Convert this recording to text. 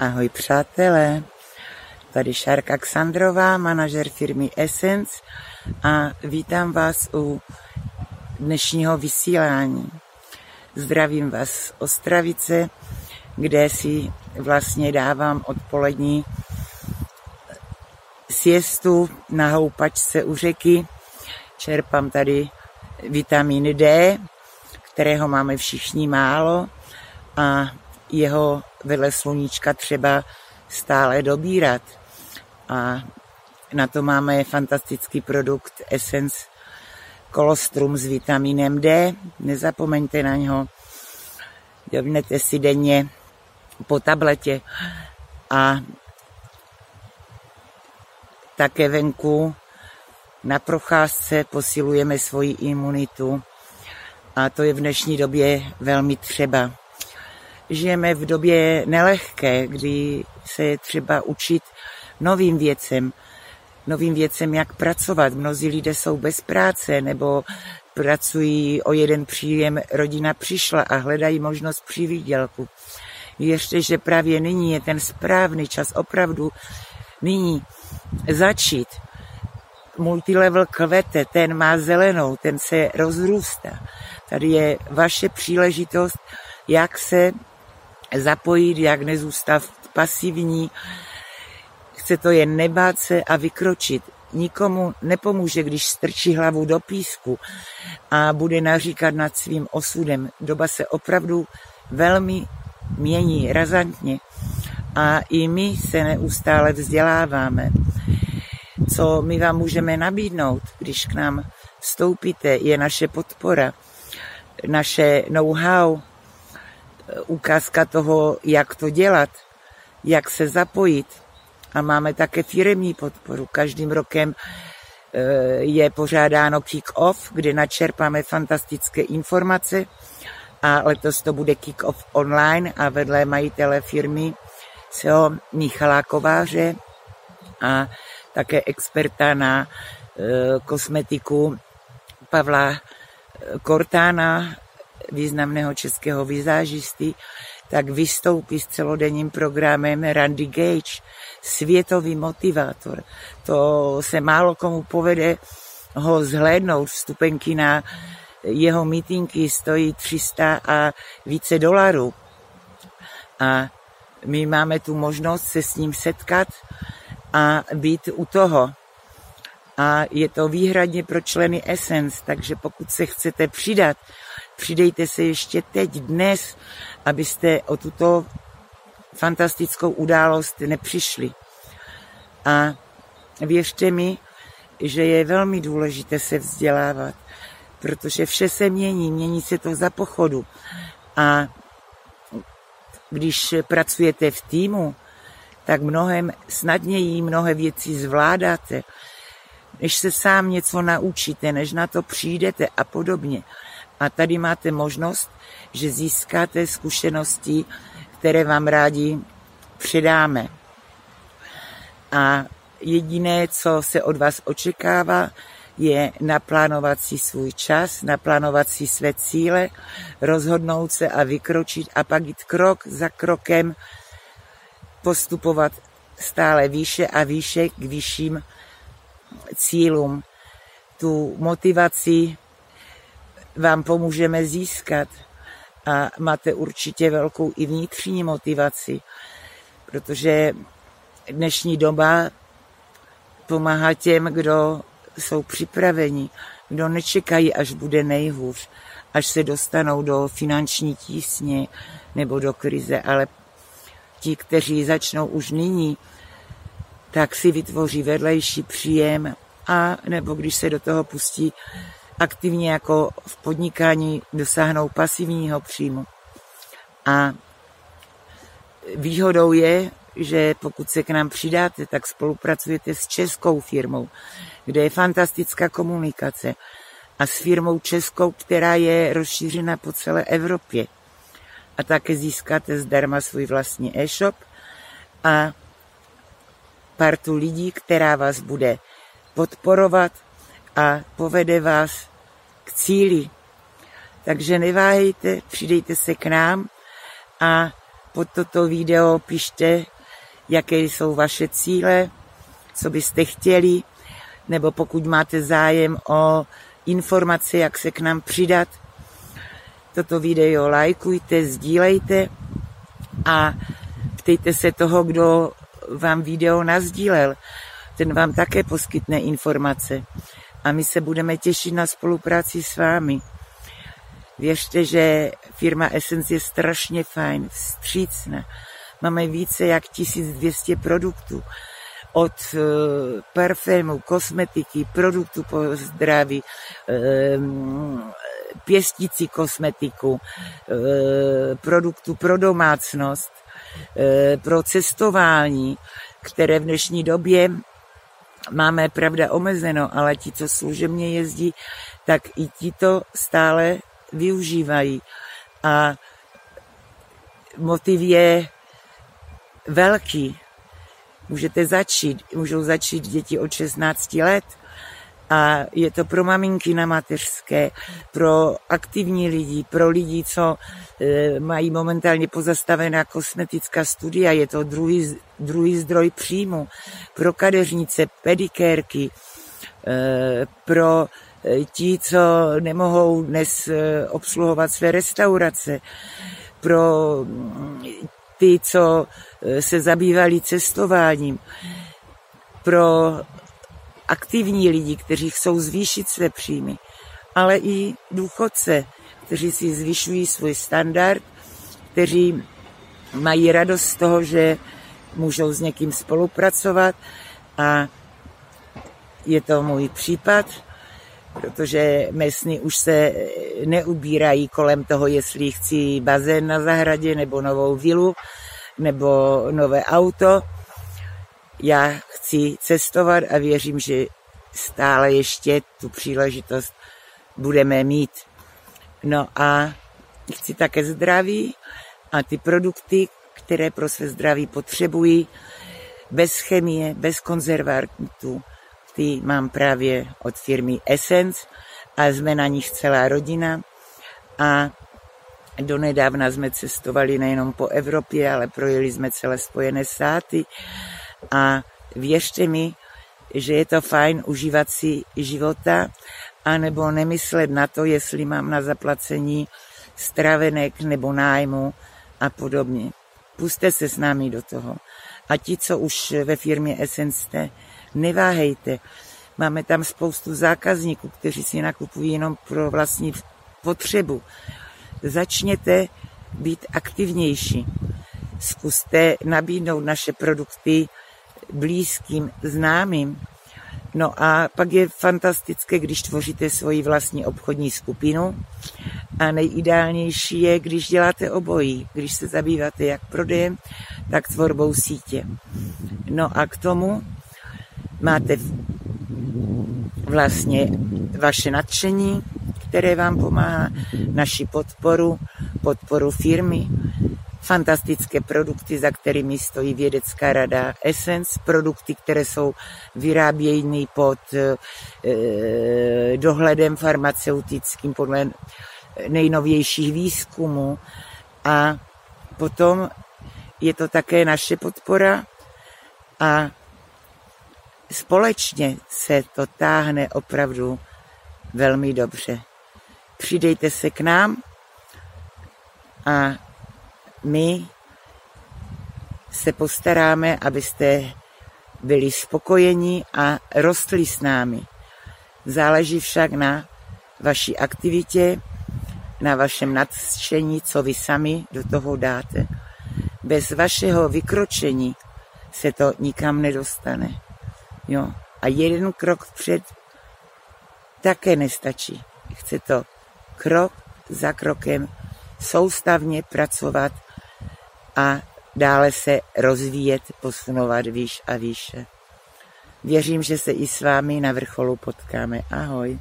Ahoj přátelé, tady Šárka Ksandrová, manažer firmy Essence a vítám vás u dnešního vysílání. Zdravím vás z Ostravice, kde si vlastně dávám odpolední siestu na houpačce u řeky. Čerpám tady vitamin D, kterého máme všichni málo a jeho vedle sluníčka třeba stále dobírat. A na to máme fantastický produkt Essence Colostrum s vitaminem D. Nezapomeňte na něho. Dobnete si denně po tabletě a také venku na procházce posilujeme svoji imunitu a to je v dnešní době velmi třeba žijeme v době nelehké, kdy se je třeba učit novým věcem, novým věcem, jak pracovat. Mnozí lidé jsou bez práce nebo pracují o jeden příjem, rodina přišla a hledají možnost při výdělku. Věřte, že právě nyní je ten správný čas opravdu nyní začít. Multilevel kvete, ten má zelenou, ten se rozrůstá. Tady je vaše příležitost, jak se zapojit, jak nezůstat pasivní. Chce to jen nebát se a vykročit. Nikomu nepomůže, když strčí hlavu do písku a bude naříkat nad svým osudem. Doba se opravdu velmi mění razantně a i my se neustále vzděláváme. Co my vám můžeme nabídnout, když k nám vstoupíte, je naše podpora, naše know-how, ukázka toho, jak to dělat, jak se zapojit. A máme také firemní podporu. Každým rokem e, je pořádáno kick-off, kde načerpáme fantastické informace a letos to bude kick-off online a vedle majitele firmy SEO Michala Kováře a také experta na e, kosmetiku Pavla Kortána, významného českého vizážisty, tak vystoupí s celodenním programem Randy Gage, světový motivátor. To se málo komu povede ho zhlédnout. Vstupenky na jeho mítinky stojí 300 a více dolarů. A my máme tu možnost se s ním setkat a být u toho. A je to výhradně pro členy Essence, takže pokud se chcete přidat Přidejte se ještě teď, dnes, abyste o tuto fantastickou událost nepřišli. A věřte mi, že je velmi důležité se vzdělávat, protože vše se mění, mění se to za pochodu. A když pracujete v týmu, tak mnohem snadněji mnohé věci zvládáte, než se sám něco naučíte, než na to přijdete a podobně. A tady máte možnost, že získáte zkušenosti, které vám rádi předáme. A jediné, co se od vás očekává, je naplánovat si svůj čas, naplánovat si své cíle, rozhodnout se a vykročit a pak jít krok za krokem, postupovat stále výše a výše k vyšším cílům. Tu motivaci vám pomůžeme získat. A máte určitě velkou i vnitřní motivaci, protože dnešní doba pomáhá těm, kdo jsou připraveni, kdo nečekají, až bude nejhůř, až se dostanou do finanční tísně nebo do krize, ale ti, kteří začnou už nyní, tak si vytvoří vedlejší příjem a nebo když se do toho pustí aktivně jako v podnikání dosáhnou pasivního příjmu. A výhodou je, že pokud se k nám přidáte, tak spolupracujete s českou firmou, kde je fantastická komunikace a s firmou českou, která je rozšířena po celé Evropě. A také získáte zdarma svůj vlastní e-shop a partu lidí, která vás bude podporovat a povede vás k cíli. Takže neváhejte, přidejte se k nám a pod toto video pište, jaké jsou vaše cíle, co byste chtěli, nebo pokud máte zájem o informace, jak se k nám přidat, toto video lajkujte, sdílejte a ptejte se toho, kdo vám video nazdílel. Ten vám také poskytne informace. A my se budeme těšit na spolupráci s vámi. Věřte, že firma Essence je strašně fajn, vstřícná. Máme více jak 1200 produktů. Od uh, parfému, kosmetiky, produktů po zdraví, um, pěstící kosmetiku, uh, produktu pro domácnost, uh, pro cestování, které v dnešní době máme, pravda, omezeno, ale ti, co služebně jezdí, tak i ti to stále využívají. A motiv je velký. Můžete začít, můžou začít děti od 16 let a je to pro maminky na mateřské, pro aktivní lidi, pro lidi, co e, mají momentálně pozastavená kosmetická studia, je to druhý, druhý zdroj příjmu, pro kadeřnice, pedikérky, e, pro e, ti, co nemohou dnes obsluhovat své restaurace, pro mm, ty, co se zabývali cestováním, pro aktivní lidi, kteří chcou zvýšit své příjmy, ale i důchodce, kteří si zvyšují svůj standard, kteří mají radost z toho, že můžou s někým spolupracovat a je to můj případ, protože mesny už se neubírají kolem toho, jestli chci bazén na zahradě nebo novou vilu nebo nové auto. Já chci cestovat a věřím, že stále ještě tu příležitost budeme mít. No a chci také zdraví a ty produkty, které pro své zdraví potřebují, bez chemie, bez konzervantů, ty mám právě od firmy Essence a jsme na nich celá rodina a donedávna jsme cestovali nejenom po Evropě, ale projeli jsme celé Spojené státy a věřte mi, že je to fajn užívat si života, anebo nemyslet na to, jestli mám na zaplacení stravenek nebo nájmu a podobně. Puste se s námi do toho. A ti, co už ve firmě Essence jste, neváhejte. Máme tam spoustu zákazníků, kteří si nakupují jenom pro vlastní potřebu. Začněte být aktivnější. Zkuste nabídnout naše produkty blízkým, známým. No a pak je fantastické, když tvoříte svoji vlastní obchodní skupinu a nejideálnější je, když děláte obojí, když se zabýváte jak prodejem, tak tvorbou sítě. No a k tomu máte vlastně vaše nadšení, které vám pomáhá, naši podporu, podporu firmy, fantastické produkty, za kterými stojí vědecká rada Essence, produkty, které jsou vyráběny pod e, dohledem farmaceutickým podle nejnovějších výzkumů a potom je to také naše podpora a společně se to táhne opravdu velmi dobře. Přidejte se k nám a my se postaráme, abyste byli spokojeni a rostli s námi. Záleží však na vaší aktivitě, na vašem nadšení, co vy sami do toho dáte. Bez vašeho vykročení se to nikam nedostane. Jo. A jeden krok vpřed také nestačí. Chce to krok za krokem soustavně pracovat a dále se rozvíjet, posunovat výš a výše. Věřím, že se i s vámi na vrcholu potkáme. Ahoj.